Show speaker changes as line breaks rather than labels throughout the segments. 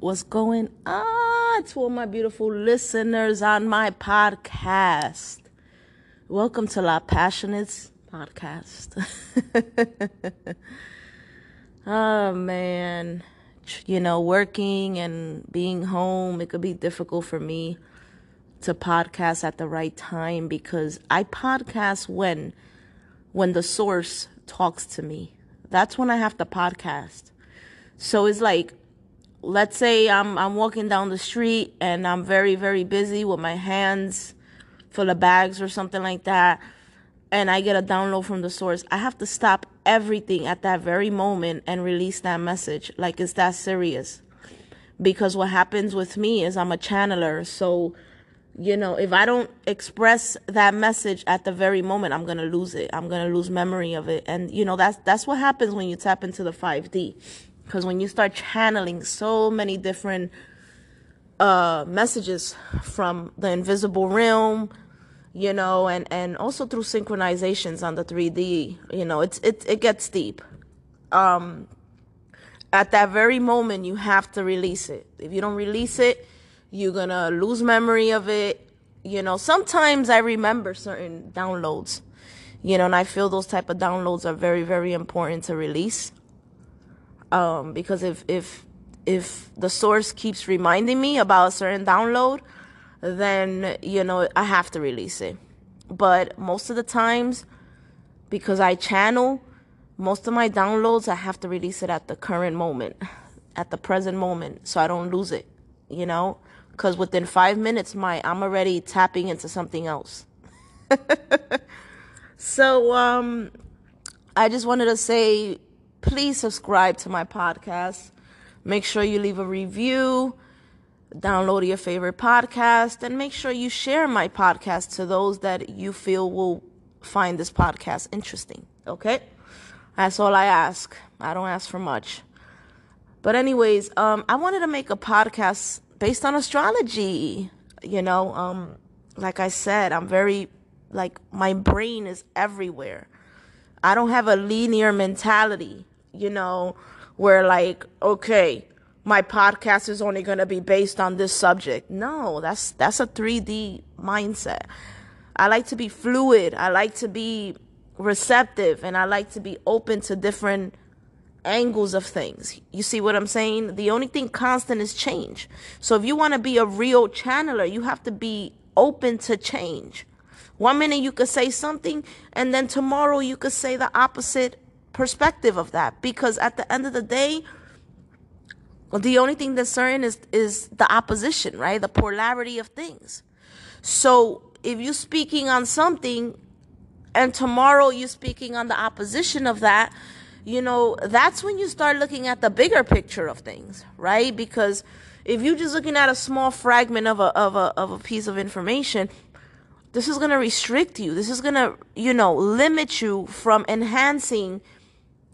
What's going on to all my beautiful listeners on my podcast? Welcome to La Passionates podcast. oh man, you know, working and being home, it could be difficult for me to podcast at the right time because I podcast when when the source talks to me. That's when I have to podcast. So it's like let's say I'm I'm walking down the street and I'm very very busy with my hands full of bags or something like that and I get a download from the source. I have to stop everything at that very moment and release that message. Like it's that serious. Because what happens with me is I'm a channeler. So, you know, if I don't express that message at the very moment, I'm going to lose it. I'm going to lose memory of it. And you know, that's that's what happens when you tap into the 5D. Cuz when you start channeling so many different uh messages from the invisible realm, you know, and, and also through synchronizations on the 3D, you know, it's, it, it gets deep. Um, at that very moment, you have to release it. If you don't release it, you're gonna lose memory of it. You know, sometimes I remember certain downloads, you know, and I feel those type of downloads are very, very important to release. Um, because if, if, if the source keeps reminding me about a certain download, then you know I have to release it. But most of the times, because I channel, most of my downloads I have to release it at the current moment, at the present moment, so I don't lose it. You know, because within five minutes, my I'm already tapping into something else. so um, I just wanted to say, please subscribe to my podcast. Make sure you leave a review download your favorite podcast, and make sure you share my podcast to those that you feel will find this podcast interesting. Okay? That's all I ask. I don't ask for much. But anyways, um, I wanted to make a podcast based on astrology. You know, um, like I said, I'm very like my brain is everywhere. I don't have a linear mentality, you know, where like, okay, my podcast is only going to be based on this subject. No, that's that's a 3D mindset. I like to be fluid. I like to be receptive and I like to be open to different angles of things. You see what I'm saying? The only thing constant is change. So if you want to be a real channeler, you have to be open to change. One minute you could say something and then tomorrow you could say the opposite perspective of that because at the end of the day, the only thing that's certain is is the opposition, right? The polarity of things. So if you're speaking on something and tomorrow you're speaking on the opposition of that, you know, that's when you start looking at the bigger picture of things, right? Because if you're just looking at a small fragment of a of a of a piece of information, this is going to restrict you. This is going to, you know, limit you from enhancing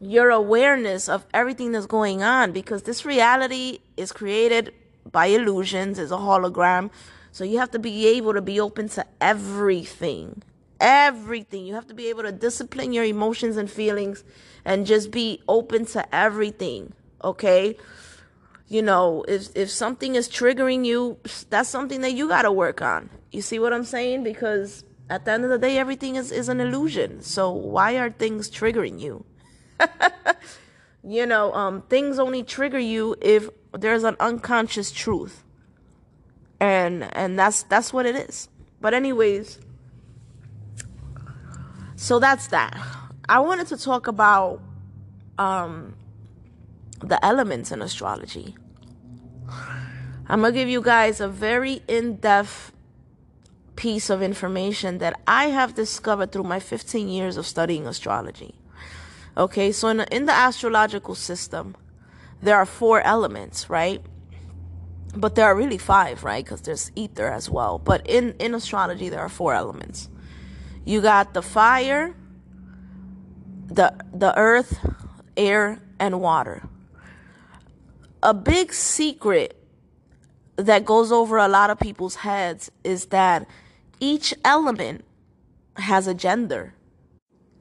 your awareness of everything that's going on because this reality is created by illusions, is a hologram. So you have to be able to be open to everything. Everything. You have to be able to discipline your emotions and feelings and just be open to everything. Okay? You know, if if something is triggering you, that's something that you got to work on. You see what I'm saying? Because at the end of the day everything is is an illusion. So why are things triggering you? you know, um, things only trigger you if there's an unconscious truth, and and that's that's what it is. But anyways, so that's that. I wanted to talk about um, the elements in astrology. I'm gonna give you guys a very in-depth piece of information that I have discovered through my 15 years of studying astrology. Okay, so in the, in the astrological system, there are four elements, right? But there are really five, right? Because there's ether as well. But in, in astrology, there are four elements. You got the fire, the the earth, air, and water. A big secret that goes over a lot of people's heads is that each element has a gender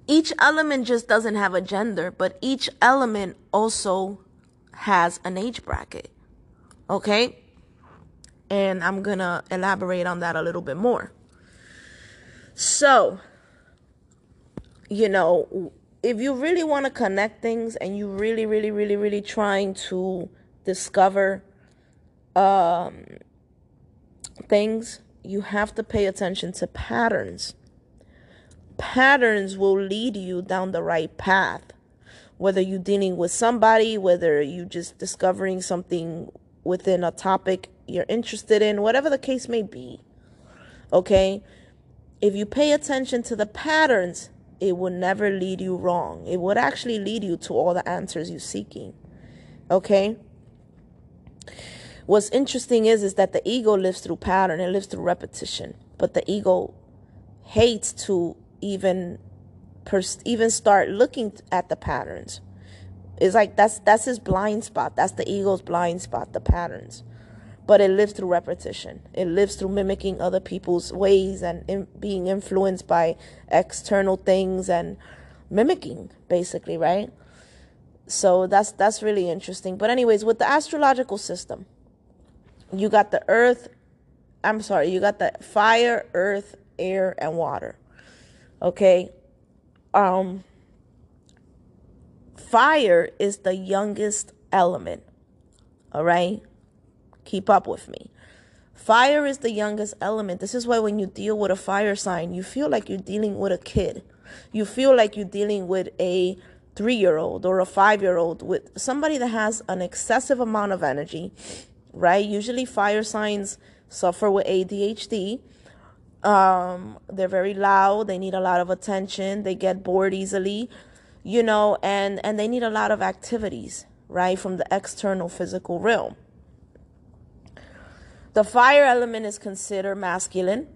each element just doesn't have a gender, but each element also has an age bracket. Okay? And I'm to elaborate on that a little bit more. So, you know, if you really want to connect things and you really, really, really, really trying to discover um, things, you have to pay attention to patterns. Patterns will lead you down the right path. Whether you're dealing with somebody, whether you're just discovering something within a topic you're interested in, whatever the case may be. Okay? If you pay attention to the patterns, it will never lead you wrong. It would actually lead you to all the answers you're seeking. Okay? What's interesting is is that the ego lives through pattern, it lives through repetition. But the ego hates to even pers- even start looking at the patterns. It's like that's that's his blind spot. That's the ego's blind spot, the patterns. But it lives through repetition. It lives through mimicking other people's ways and in, being influenced by external things and mimicking, basically, right? So that's that's really interesting. But anyways, with the astrological system, you got the earth, I'm sorry, you got the fire, earth, air, and water. Okay? Um fire is the youngest element. All right? Keep up with me. Fire is the youngest element. This is why when you deal with a fire sign, you feel like you're dealing with a kid. You feel like you're dealing with a three year old or a five year old, with somebody that has an excessive amount of energy, right? Usually, fire signs suffer with ADHD. Um, they're very loud, they need a lot of attention, they get bored easily, you know, and, and they need a lot of activities, right, from the external physical realm. The fire element is considered masculine.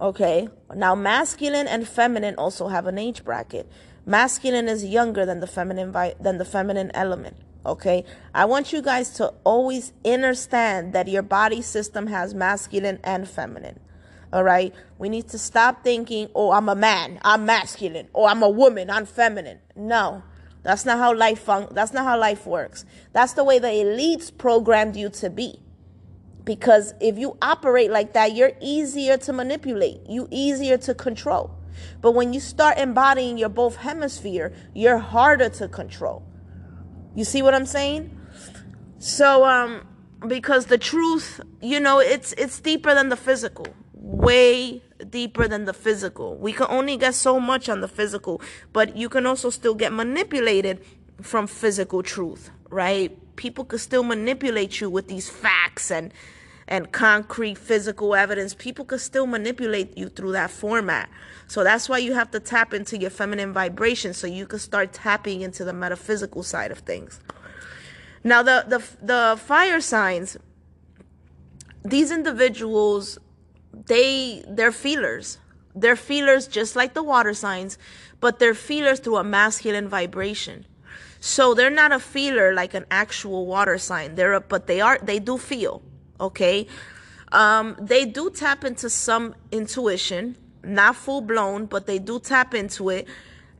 Okay. Now, masculine and feminine also have an age bracket. Masculine is younger than the feminine vi- than the feminine element. Okay. I want you guys to always understand that your body system has masculine and feminine. All right. We need to stop thinking, oh, I'm a man, I'm masculine, or I'm a woman, I'm feminine. No. That's not how life fun- that's not how life works. That's the way the elites programmed you to be. Because if you operate like that you're easier to manipulate. You easier to control. But when you start embodying your both hemisphere you're harder to control. You see what i'm saying? So um because the truth you know it's it's deeper than the physical way deeper than the physical. We can only get so much on the physical but you can also still get manipulated from physical truth right? People could still manipulate you with these facts and and concrete physical evidence. People could still manipulate you through that format. So that's why you have to tap into your feminine vibration so you can start tapping into the metaphysical side of things. Now the the, the fire signs these individuals they they're feelers they're feelers just like the water signs but they're feelers through a masculine vibration so they're not a feeler like an actual water sign. They're a, but they are they do feel, okay? Um, they do tap into some intuition, not full blown, but they do tap into it,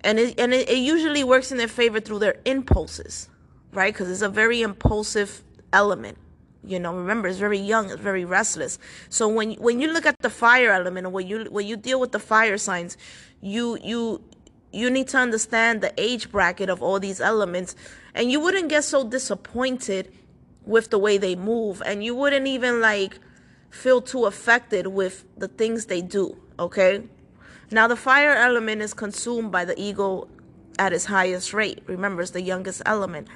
and it and it, it usually works in their favor through their impulses, right? Because it's a very impulsive element. You know, remember it's very young, it's very restless. So when when you look at the fire element, when you when you deal with the fire signs, you you you need to understand the age bracket of all these elements. And you wouldn't get so disappointed with the way they move. And you wouldn't even like feel too affected with the things they do okay? Now the fire element is consumed by the ego at its highest rate. Remember it's the youngest element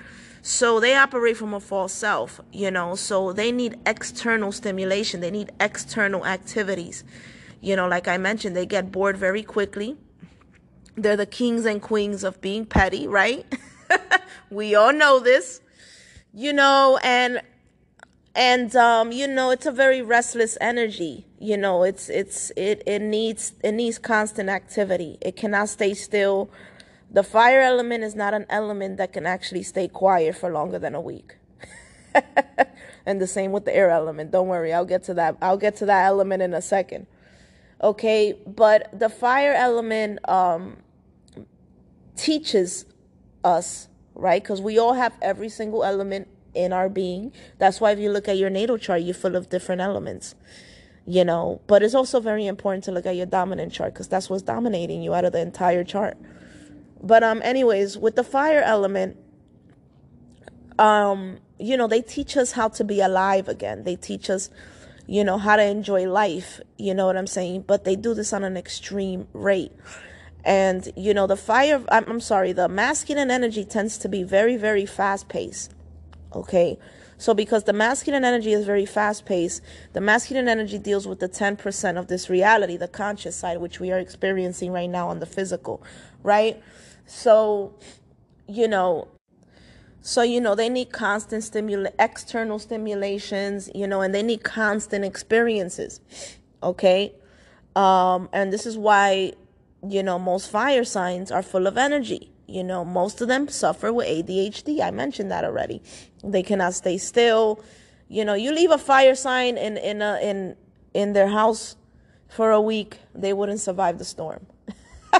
so they operate from a false self you know so they need external stimulation they need external activities you know like i mentioned they get bored very quickly they're the kings and queens of being petty, right? we all know this. You know, and and um, you know, it's a very restless energy. You know, it's it's it it needs it needs constant activity. It cannot stay still. The fire element is not an element that can actually stay quiet for longer than a week. and the same with the air element. Don't worry, I'll get to that. I'll get to that element in a second. Okay, but the fire element um teaches us, right? Because we all have every single element in our being. That's why if you look at your natal chart, you're full of different elements. You know, but it's also very important to look at your dominant chart because that's what's dominating you out of the entire chart. But um anyways, with the fire element, um, you know, they teach us how to be alive again. They teach us, you know, how to enjoy life, you know what I'm saying? But they do this on an extreme rate. And, you know, the fire, I'm, I'm sorry, the masculine energy tends to be very, very fast paced. Okay. So, because the masculine energy is very fast paced, the masculine energy deals with the 10% of this reality, the conscious side, which we are experiencing right now on the physical, right? So, you know, so, you know, they need constant stimula- external stimulations, you know, and they need constant experiences. Okay. Um, and this is why, you know, most fire signs are full of energy. You know, most of them suffer with ADHD. I mentioned that already. They cannot stay still. You know, you leave a fire sign in in a, in in their house for a week, they wouldn't survive the storm.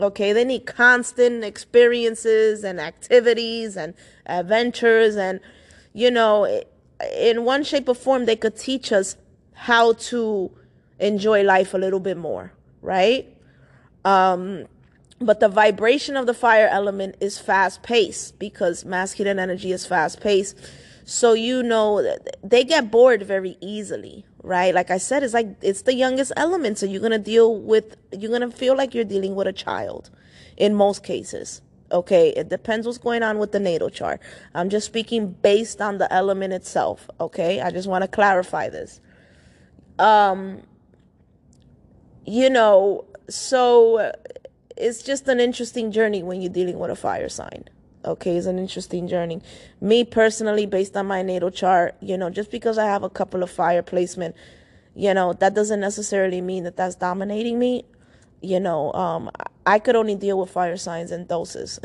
Okay, they need constant experiences and activities and adventures. And, you know, in one shape or form, they could teach us how to enjoy life a little bit more, right? Um, but the vibration of the fire element is fast paced because masculine energy is fast paced. So, you know, they get bored very easily, right? Like I said, it's like it's the youngest element. So you're to deal with, you're to feel like you're dealing with a child in most cases. Okay, it depends what's going on with the natal chart. I'm just speaking based on the element itself. Okay, I just want to clarify this. Um, you know, so it's just an interesting journey when you're dealing with a fire sign. Okay, it's an interesting journey. Me personally, based on my natal chart, you know, just because I have a couple of fire placement, you know, that doesn't necessarily mean that that's dominating me. You know, um, I could only deal with fire signs in doses.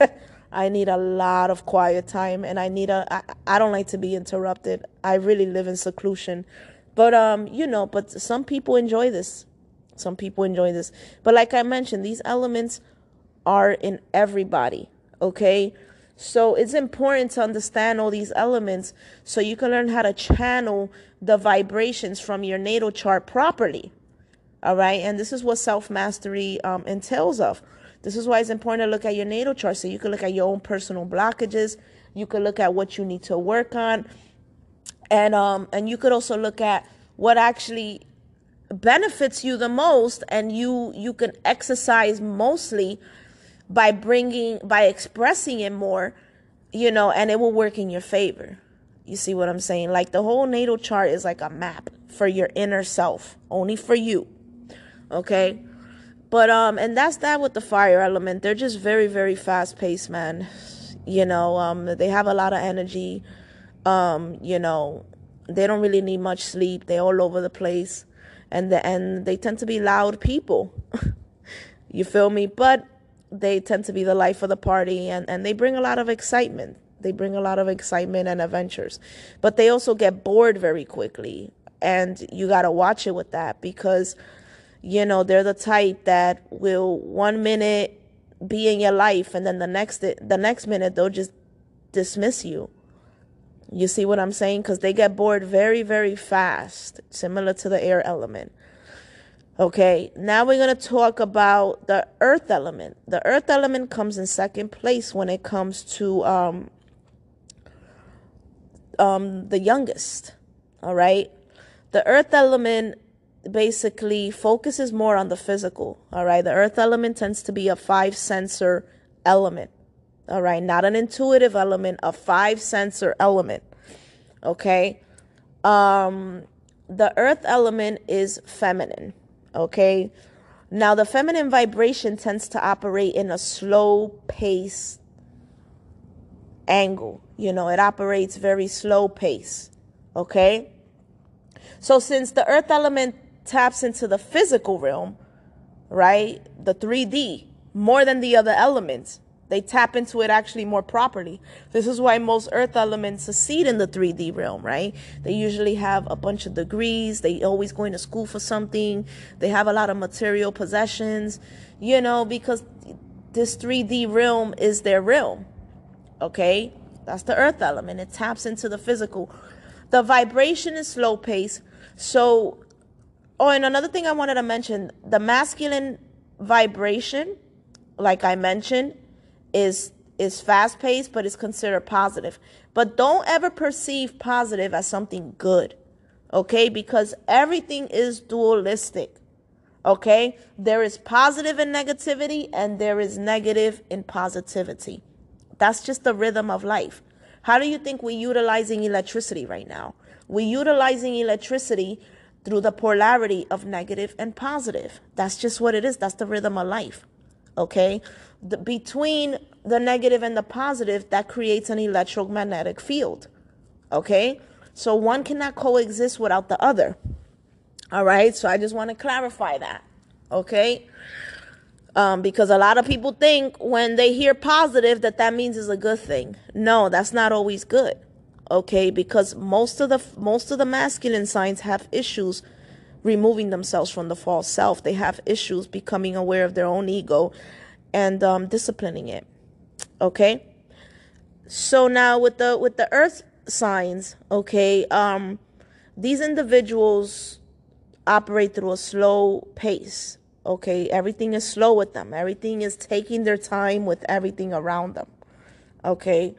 I need a lot of quiet time, and I need a. I, I don't like to be interrupted. I really live in seclusion, but um, you know, but some people enjoy this. Some people enjoy this, but like I mentioned, these elements are in everybody okay? So it's important to understand all these elements so you can learn how to channel the vibrations from your natal chart properly. All right, and this is what self mastery um, entails of. This is why it's important to look at your natal chart so you can look at your own personal blockages. You can look at what you need to work on, and um, and you could also look at what actually benefits you the most, and you you can exercise mostly by bringing by expressing it more you know and it will work in your favor. You see what i'm saying? Like the whole natal chart is like a map for your inner self only for you okay? But um and that's that with the fire element. They're just very very fast paced man. You know um they have a lot of energy. Um you know they don't really need much sleep. They're all over the place and the, and they tend to be loud people you feel me but they tend to be the life of the party and, and they bring a lot of excitement. They bring a lot of excitement and adventures. But they also get bored very quickly. And you got to watch it with that because, you know, they're the type that will one minute be in your life and then the next the next minute they'll just dismiss you. You see what I'm saying? Because they get bored very, very fast, similar to the air element. Okay, now we're going to talk about the earth element. The earth element comes in second place when it comes to um, um, the youngest. All right, the earth element basically focuses more on the physical. All right, the earth element tends to be a five sensor element. All right, not an intuitive element, a five sensor element. Okay, um, the earth element is feminine Okay. Now, the feminine vibration tends to operate in a slow pace angle. You know, it operates very slow pace. Okay. So, since the earth element taps into the physical realm, right, the 3D, more than the other elements, they tap into it actually more properly. This is why most earth elements succeed in the 3D realm, right? They usually have a bunch of degrees. They always going to school for something. They have a lot of material possessions, you know, because this 3D realm is their realm. Okay? That's the earth element. It taps into the physical. The vibration is slow pace. So, oh, and another thing I wanted to mention the masculine vibration, like I mentioned, is is fast paced, but it's considered positive. But don't ever perceive positive as something good, okay? Because everything is dualistic, okay? There is positive in negativity, and there is negative in positivity. That's just the rhythm of life. How do you think we're utilizing electricity right now? We're utilizing electricity through the polarity of negative and positive. That's just what it is. That's the rhythm of life. Okay? The, between the negative and the positive, that creates an electromagnetic field. Okay? So one cannot coexist without the other. All right? So I just want to clarify that. Okay? Um, because a lot of people think when they hear positive that that means it's a good thing. No, that's not always good. Okay, because most of the most of the masculine signs have issues removing themselves from the false self. They have issues becoming aware of their own ego and um, disciplining it. Okay, so now with the with the earth signs, okay, um, these individuals operate through a slow pace Okay, everything is slow with them. Everything is taking their time with everything around them. Okay.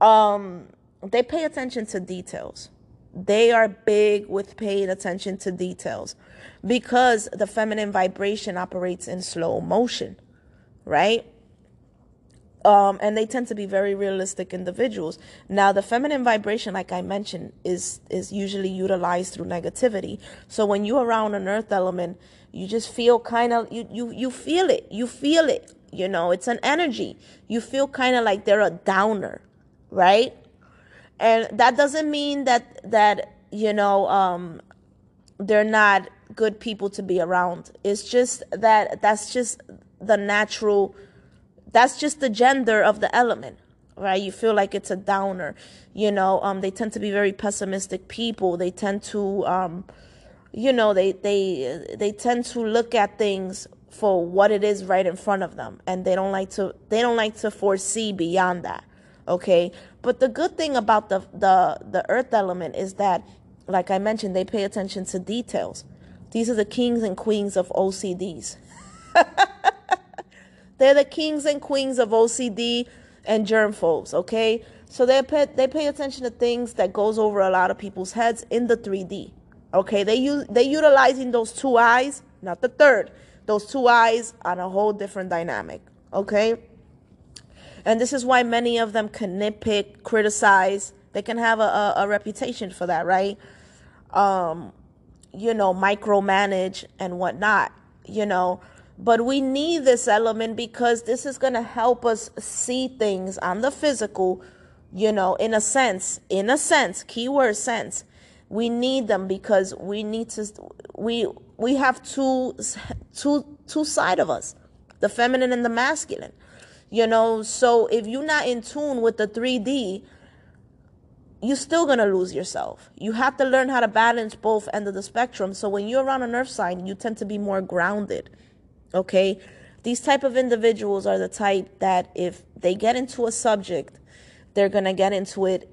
Um they pay attention to details. They are big with paying attention to details because the feminine vibration operates in slow motion, right? Um, and they tend to be very realistic individuals. Now, the feminine vibration, like I mentioned, is is usually utilized through negativity. So when you're around an earth element, you just feel kind of you you you feel it you feel it you know it's an energy you feel kind of like they're a downer right and that doesn't mean that that you know um they're not good people to be around. It's just that that's just the natural that's just the gender of the element right? You feel like it's a downer. You know um they tend to be very pessimistic people. They tend to um you know they they they tend to look at things for what it is right in front of them. And they don't like to they don't like to foresee beyond that okay but the good thing about the the the earth element is that like i mentioned they pay attention to details these are the kings and queens of ocds they're the kings and queens of ocd and germ phobes okay so they pay, they pay attention to things that goes over a lot of people's heads in the 3d Okay, they use they utilizing those two eyes, not the third. Those two eyes on a whole different dynamic. Okay? And this is why many of them can nitpick, criticize. They can have a, a, a reputation for that, right? Um, you know, micromanage and whatnot, you know. But we need this element because this is going to help us see things on the physical, you know, in a sense, in a sense, keyword sense we need them because we need to we we have two two two side of us the feminine and the masculine you know so if you're not in tune with the 3d you're still gonna lose yourself you have to learn how to balance both end of the spectrum so when you're around an earth sign you tend to be more grounded okay these type of individuals are the type that if they get into a subject they're gonna get into it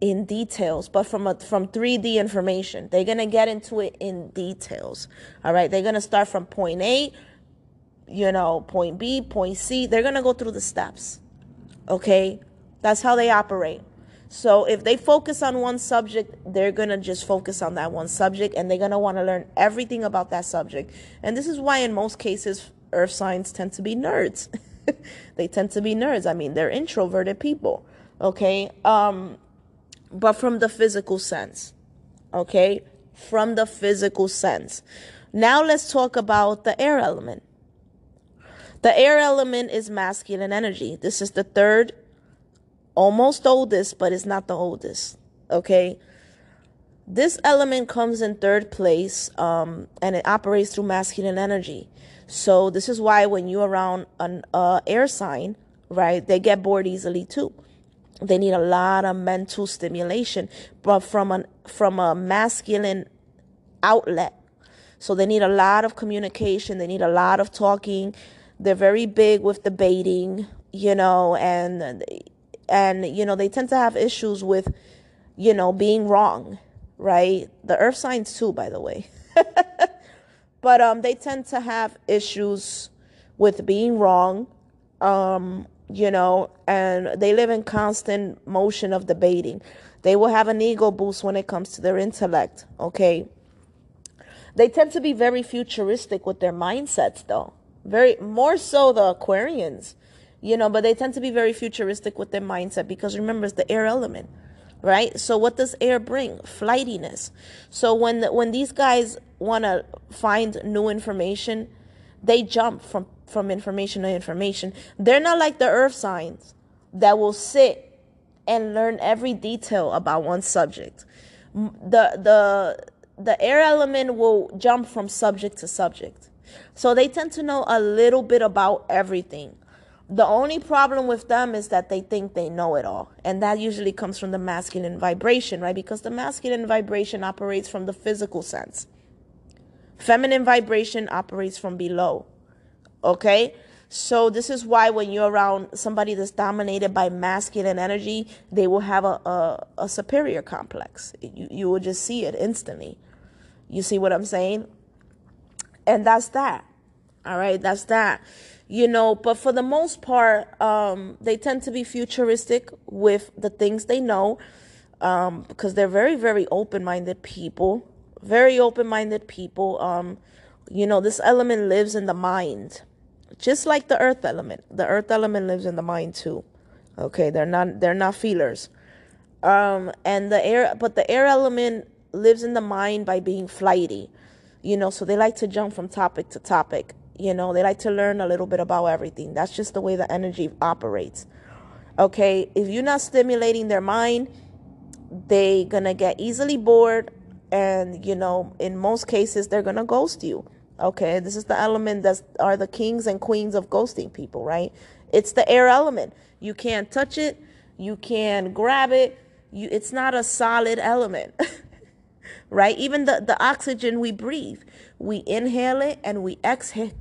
in details, but from a, from 3D information. They're gonna get into it in details. All right, they're gonna start from point A, you know, point B, point C. They're gonna go through the steps. Okay, that's how they operate. So if they focus on one subject, they're gonna just focus on that one subject, and they're gonna want to learn everything about that subject. And this is why, in most cases, earth signs tend to be nerds. they tend to be nerds. I mean, they're introverted people. Okay. Um, but from the physical sense. Okay? From the physical sense. Now let's talk about the air element. The air element is masculine energy. This is the third, almost oldest, but it's not the oldest. Okay? This element comes in third place um, and it operates through masculine energy. So, this is why when you're around an uh, air sign, right, they get bored easily too they need a lot of mental stimulation but from a from a masculine outlet so they need a lot of communication they need a lot of talking they're very big with debating you know and and you know they tend to have issues with you know being wrong right? The earth signs too by the way. But um they tend to have issues with being wrong um you know and they live in constant motion of debating. They will have an ego boost when it comes to their intellect okay? They tend to be very futuristic with their mindsets though very more so the aquarians you know, but they tend to be very futuristic with their mindset because remember it's the air element, right? So what does air bring? Flightiness. So when when these guys want to find new information, they jump from from information to information. They're not like the earth signs that will sit and learn every detail about one subject. The the the air element will jump from subject to subject. So they tend to know a little bit about everything. The only problem with them is that they think they know it all. And that usually comes from the masculine vibration, right? Because the masculine vibration operates from the physical sense. Feminine vibration operates from below. Okay? So this is why when you're around somebody that's dominated by masculine energy, they will have a, a, a superior complex. You, you will just see it instantly. You see what I'm saying? And that's that. All right, that's that. You know but for the most part um, they tend to be futuristic with the things they know um, because they're very very open-minded people. Very open-minded people. Um, you know this element lives in the mind. Just like the earth element. The earth element lives in the mind too. Okay they're not they're not feelers. Um, and the air but the air element lives in the mind by being flighty you know so they like to jump from topic to topic you know, they like to learn a little bit about everything. That's just the way the energy operates. Okay, if you're not stimulating their mind, they gonna get easily bored and you know, in most cases they're gonna ghost you. Okay, this is the element that are the kings and queens of ghosting people, right? It's the air element. You can't touch it, you can't grab it, you it's not a solid element. right? Even the, the oxygen we breathe, we inhale it and we exhale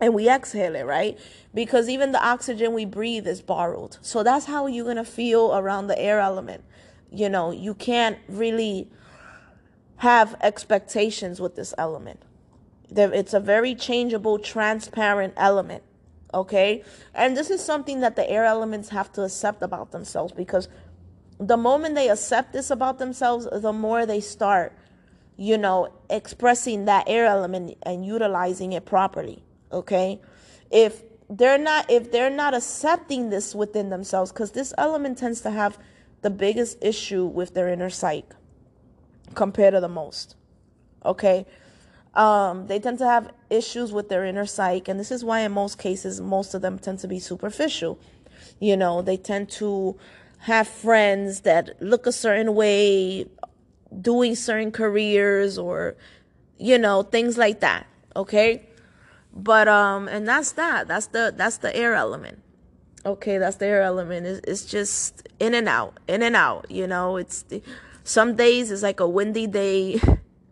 and we exhale it, right? Because even the oxygen we breathe is borrowed. So that's how you're going to feel around the air element. You know, you can't really have expectations with this element. It's a very changeable, transparent element. Okay? And this is something that the air elements have to accept about themselves because the moment they accept this about themselves, the more they start, you know, expressing that air element and utilizing it properly okay? If they're not if they're not accepting this within themselves because this element tends to have the biggest issue with their inner psyche compared to the most okay? Um, they tend to have issues with their inner psyche and this is why in most cases most of them tend to be superficial. You know they tend to have friends that look a certain way doing certain careers or you know things like that okay? But um and that's that. That's the that's the air element. Okay that's the air element. It's, it's just in and out in and out you know? It's some days it's like a windy day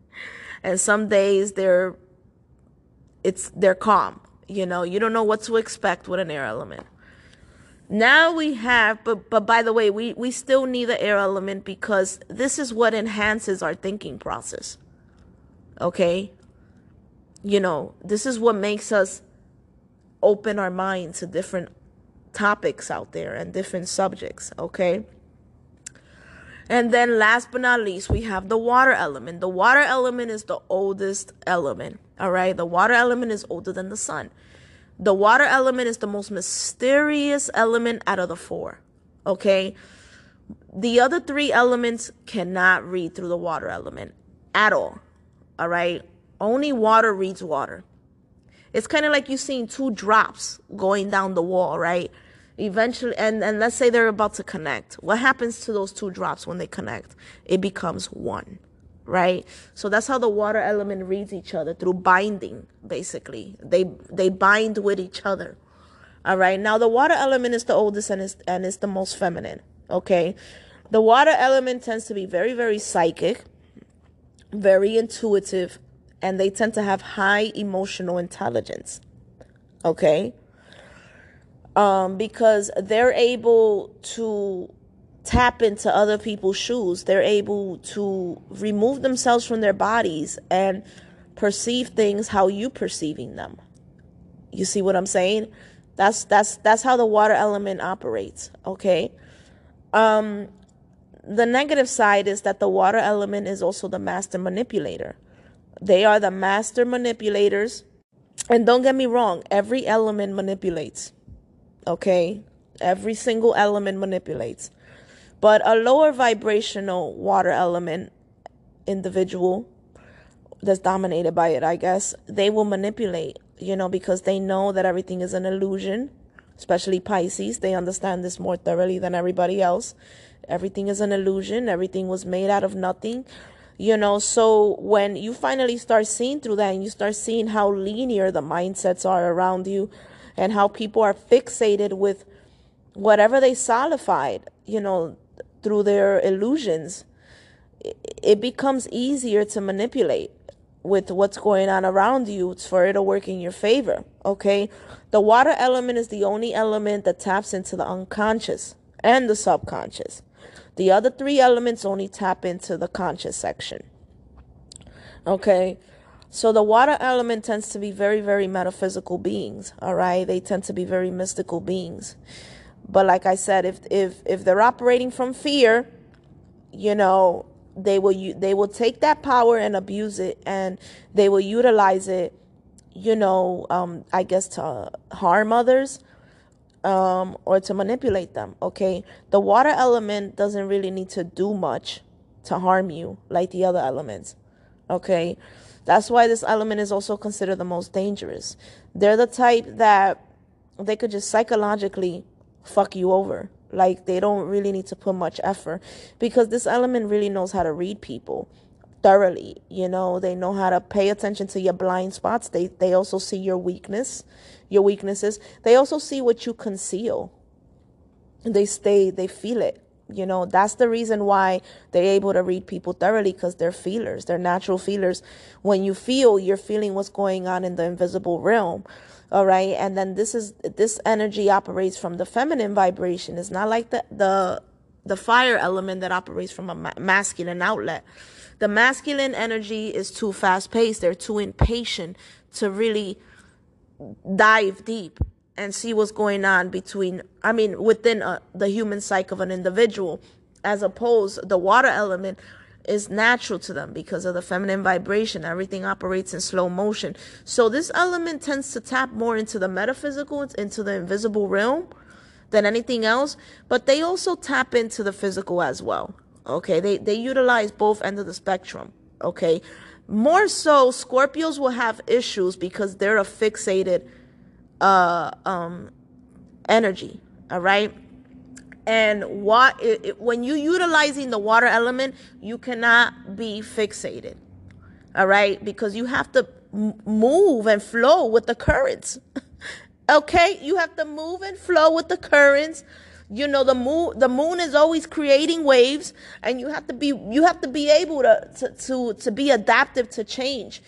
and some days they're it's they're calm you know? You don't know what to expect with an air element now we have but but by the way we we still need the air element because this is what enhances our thinking process okay you know, this is what makes us open our mind to different topics out there and different subjects, okay? And then last but not least, we have the water element. The water element is the oldest element, all right? The water element is older than the sun. The water element is the most mysterious element out of the four, okay? The other three elements cannot read through the water element at all, all right? Only water reads water. It's kind of like you seeing two drops going down the wall, right? Eventually, and, and let's say they're about to connect. What happens to those two drops when they connect? It becomes one, right? So that's how the water element reads each other through binding, basically. They they bind with each other. All right. Now the water element is the oldest and is and is the most feminine. Okay. The water element tends to be very, very psychic, very intuitive, and they tend to have high emotional intelligence. Okay? um, because they're able to tap into other people's shoes. They're able to remove themselves from their bodies and perceive things how you perceiving them. You see what I'm saying? That's that's that's how the water element operates, okay? Um the negative side is that the water element is also the master manipulator. They are the master manipulators. And don't get me wrong, every element manipulates. Okay? Every single element manipulates. But a lower vibrational water element individual that's dominated by it, I guess, they will manipulate, you know, because they know that everything is an illusion, especially Pisces. They understand this more thoroughly than everybody else. Everything is an illusion, everything was made out of nothing. You know, so when you finally start seeing through that and you start seeing how linear the mindsets are around you and how people are fixated with whatever they solidified, you know, through their illusions, it becomes easier to manipulate with what's going on around you for it to work in your favor. Okay. The water element is the only element that taps into the unconscious and the subconscious. The other three elements only tap into the conscious section. Okay. So the water element tends to be very, very metaphysical beings. All right. They tend to be very mystical beings. But like I said, if if if they're operating from fear, you know, they will they will take that power and abuse it and they will utilize it you know um, i guess to harm others um, or to manipulate them okay? The water element doesn't really need to do much to harm you like the other elements okay? That's why this element is also considered the most dangerous. They're the type that they could just psychologically fuck you over like they don't really need to put much effort because this element really knows how to read people thoroughly. You know, they know how to pay attention to your blind spots. They they also see your weakness, your weaknesses. They also see what you conceal. They stay, they feel it. You know, that's the reason why they're able to read people thoroughly because they're feelers. They're natural feelers. When you feel, you're feeling what's going on in the invisible realm all right? And then this is this energy operates from the feminine vibration. It's not like the the the fire element that operates from a ma- masculine outlet. The masculine energy is too fast paced they're too impatient to really dive deep and see what's going on between i mean within a, uh, the human psyche of an individual as opposed the water element is natural to them because of the feminine vibration. Everything operates in slow motion. So this element tends to tap more into the metaphysical, into the invisible realm than anything else, but they also tap into the physical as well. Okay, they, they utilize both ends of the spectrum. Okay, more so, Scorpios will have issues because they're a fixated uh, um, energy. All right and what when you utilizing the water element you cannot be fixated all right? Because you have to move and flow with the currents. Okay? You have to move and flow with the currents. You know the moon the moon is always creating waves and you have to be you have to be able to to to, to be adaptive to change.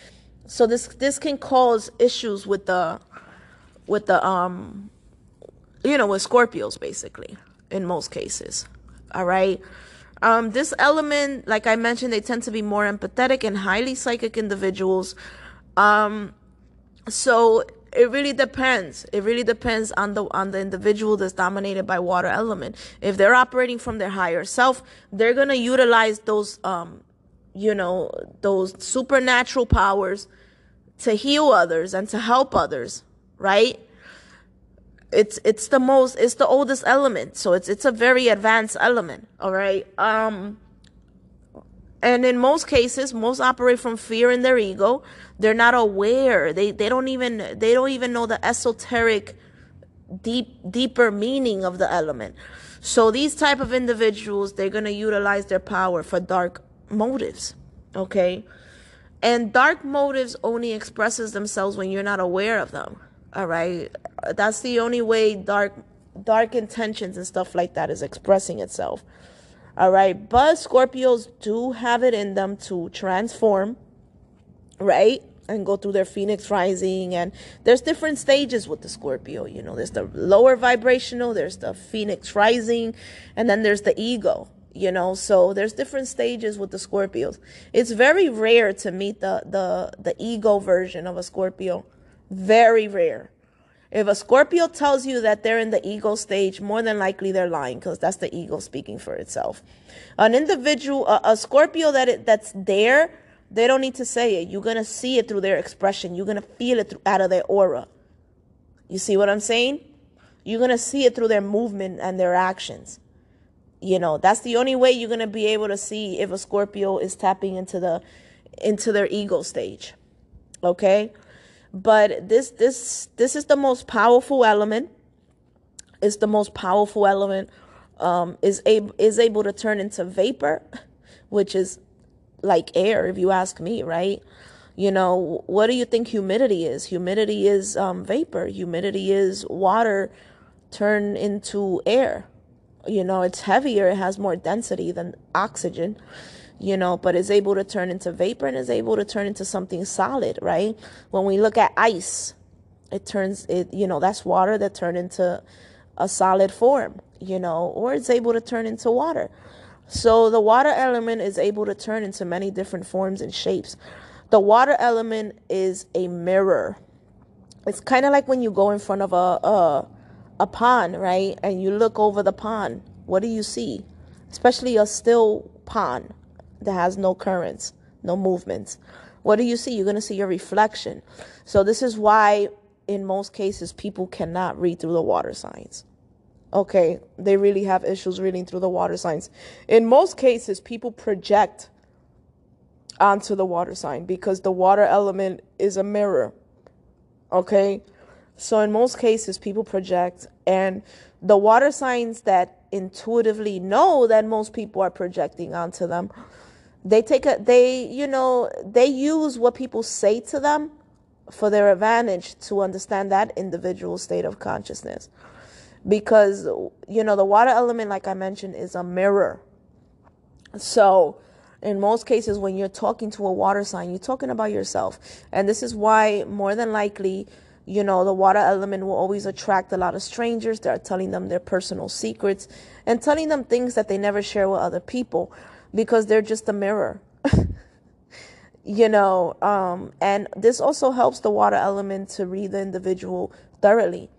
So this this can cause issues with the with the um you know with scorpios basically in most cases. All right. Um, this element, like I mentioned, they tend to be more empathetic and highly psychic individuals. Um, so it really depends. It really depends on the on the individual that's dominated by water element. If they're operating from their higher self, they're gonna utilize those um, you know, those supernatural powers to heal others and to help others, right? It's it's the most it's the oldest element. So it's it's a very advanced element all right? Um and in most cases most operate from fear in their ego. They're not aware. They they don't even they don't even know the esoteric deep deeper meaning of the element. So these type of individuals they're going to utilize their power for dark motives okay? And dark motives only expresses themselves when you're not aware of them all right. Uh, that's the only way dark dark intentions and stuff like that is expressing itself. All right. But Scorpios do have it in them to transform, right? and go through their phoenix rising and there's different stages with the scorpio you know there's the lower vibrational there's the phoenix rising and then there's the eagle you know so there's different stages with the scorpios it's very rare to meet the the the eagle version of a scorpio very rare if a scorpio tells you that they're in the ego stage more than likely they're lying because that's the ego speaking for itself an individual a, a scorpio that it, that's there they don't need to say it. You're to see it through their expression. You're to feel it through, out of their aura. You see what I'm saying? You're to see it through their movement and their actions. You know, that's the only way you're to be able to see if a Scorpio is tapping into the into their ego stage. Okay? But this this this is the most powerful element. It's the most powerful element um, is able is able to turn into vapor, which is like air, if you ask me, right? You know, what do you think humidity is? Humidity is um, vapor. Humidity is water turned into air. You know, it's heavier, it has more density than oxygen, you know, but is able to turn into vapor and is able to turn into something solid, right? When we look at ice, it turns it, you know, that's water that turned into a solid form, you know, or it's able to turn into water. So the water element is able to turn into many different forms and shapes. The water element is a mirror. It's kind of like when you go in front of a, a a pond, right? And you look over the pond. What do you see? Especially a still pond that has no currents, no movements. What do you see? You're going to see your reflection. So this is why in most cases people cannot read through the water signs okay, they really have issues reading through the water signs. In most cases, people project onto the water sign because the water element is a mirror. Okay? So in most cases, people project, and the water signs that intuitively know that most people are projecting onto them, they take a, they, you know, they use what people say to them for their advantage to understand that individual state of consciousness. Because you know the water element like i mentioned is a mirror. So in most cases when you're talking to a water sign you're talking about yourself. And this is why more than likely you know the water element will always attract a lot of strangers. That are telling them their personal secrets and telling them things that they never share with other people because they're just a mirror you know um, and this also helps the water element to read the individual thoroughly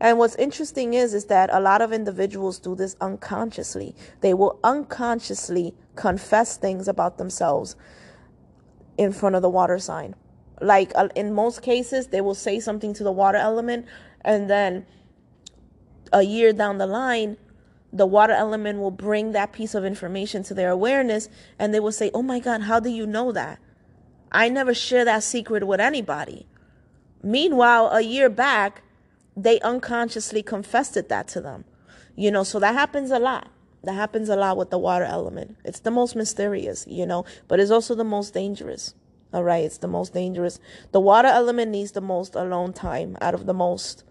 and what's interesting is is that a lot of individuals do this unconsciously. They will unconsciously confess things about themselves in front of the water sign. Like uh, in most cases, they will say something to the water element and then a year down the line, the water element will bring that piece of information to their awareness and they will say, "Oh my god, how do you know that? I never share that secret with anybody." Meanwhile, a year back, they unconsciously confessed it that to them. You know, so that happens a lot. That happens a lot with the water element. It's the most mysterious, you know, but it's also the most dangerous. All right, it's the most dangerous. The water element needs the most alone time out of the most,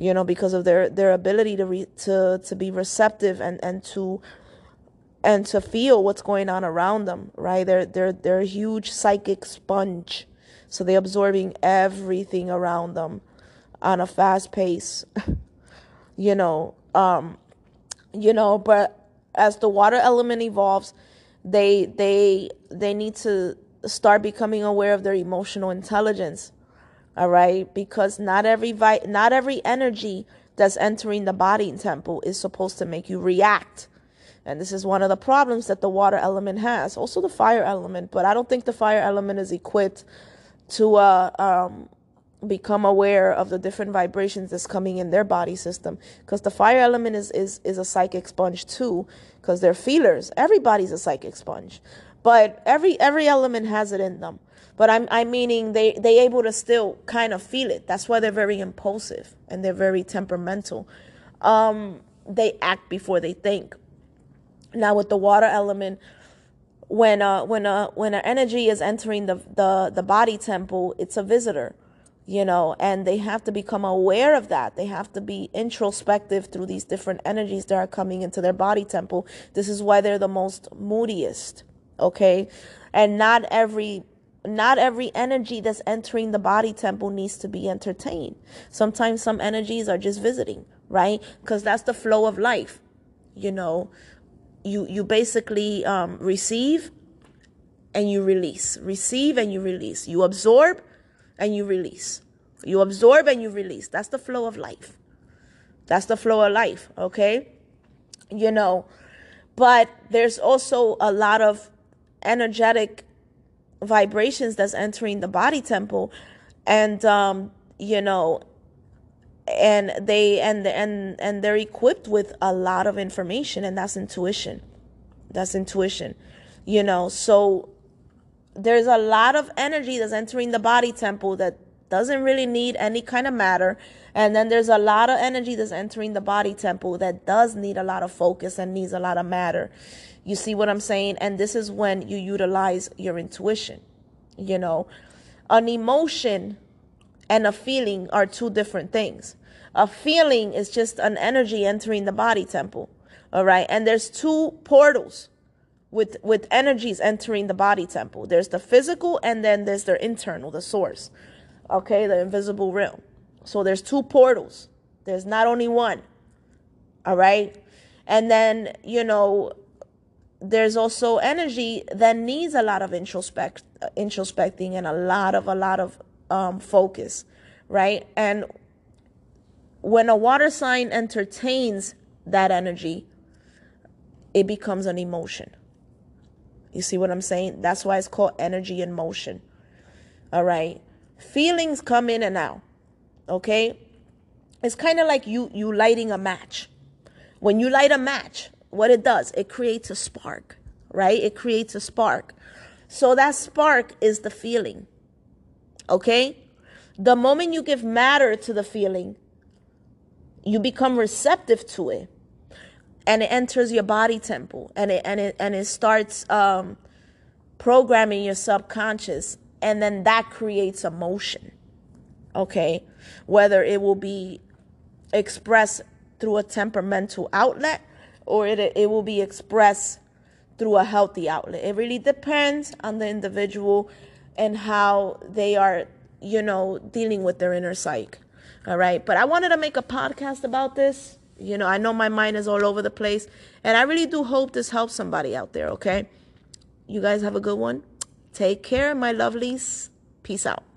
you know, because of their their ability to re, to to be receptive and and to and to feel what's going on around them. Right, they're they're they're a huge psychic sponge, so they're absorbing everything around them on a fast pace you know um you know but as the water element evolves they they they need to start becoming aware of their emotional intelligence all right? Because not every vi- not every energy that's entering the body temple is supposed to make you react. And this is one of the problems that the water element has. Also the fire element. But i don't think the fire element is equipped to uh, um, become aware of the different vibrations that's coming in their body system. Because the fire element is is is a psychic sponge too. Because they're feelers. Everybody's a psychic sponge but every every element has it in them. But i'm i'm meaning they they able to still kind of feel it. That's why they're very impulsive and they're very temperamental. Um they act before they think. Now with the water element when uh when uh when an energy is entering the the the body temple it's a visitor you know, and they have to become aware of that. They have to be introspective through these different energies that are coming into their body temple. This is why they're the most moodiest, okay? And not every not every energy that's entering the body temple needs to be entertained. Sometimes some energies are just visiting, right? Because that's the flow of life. You know, you you basically um, receive and you release, receive and you release. You absorb and you release. You absorb and you release. That's the flow of life. That's the flow of life. Okay, you know, but there's also a lot of energetic vibrations that's entering the body temple. And um you know and they and and and they're equipped with a lot of information and that's intuition. That's intuition you know? So there's a lot of energy that's entering the body temple that doesn't really need any kind of matter. And then there's a lot of energy that's entering the body temple that does need a lot of focus and needs a lot of matter you see what I'm saying? And this is when you utilize your intuition. You know, an emotion and a feeling are two different things. A feeling is just an energy entering the body temple. All right. And there's two portals with with energies entering the body temple. There's the physical and then there's their internal, the source. Okay, the invisible realm. So there's two portals. There's not only one. All right? And then, you know, there's also energy that needs a lot of introspect introspecting and a lot of a lot of um, focus right? And when a water sign entertains that energy it becomes an emotion. You see what i'm saying? That's why it's called energy in motion. All right? Feelings come in and out okay? It's kind of like you you lighting a match. When you light a match what it does, it creates a spark, right? It creates a spark. So that spark is the feeling. Okay? The moment you give matter to the feeling, you become receptive to it. And it enters your body temple and it and it and it starts um, programming your subconscious and then that creates emotion. Okay? Whether it will be expressed through a temperamental outlet or it, it will be expressed through a healthy outlet. It really depends on the individual and how they are, you know, dealing with their inner psyche. All right. But I wanted to make a podcast about this. You know, I know my mind is all over the place. And I really do hope this helps somebody out there. Okay. You guys have a good one. Take care, my lovelies. Peace out.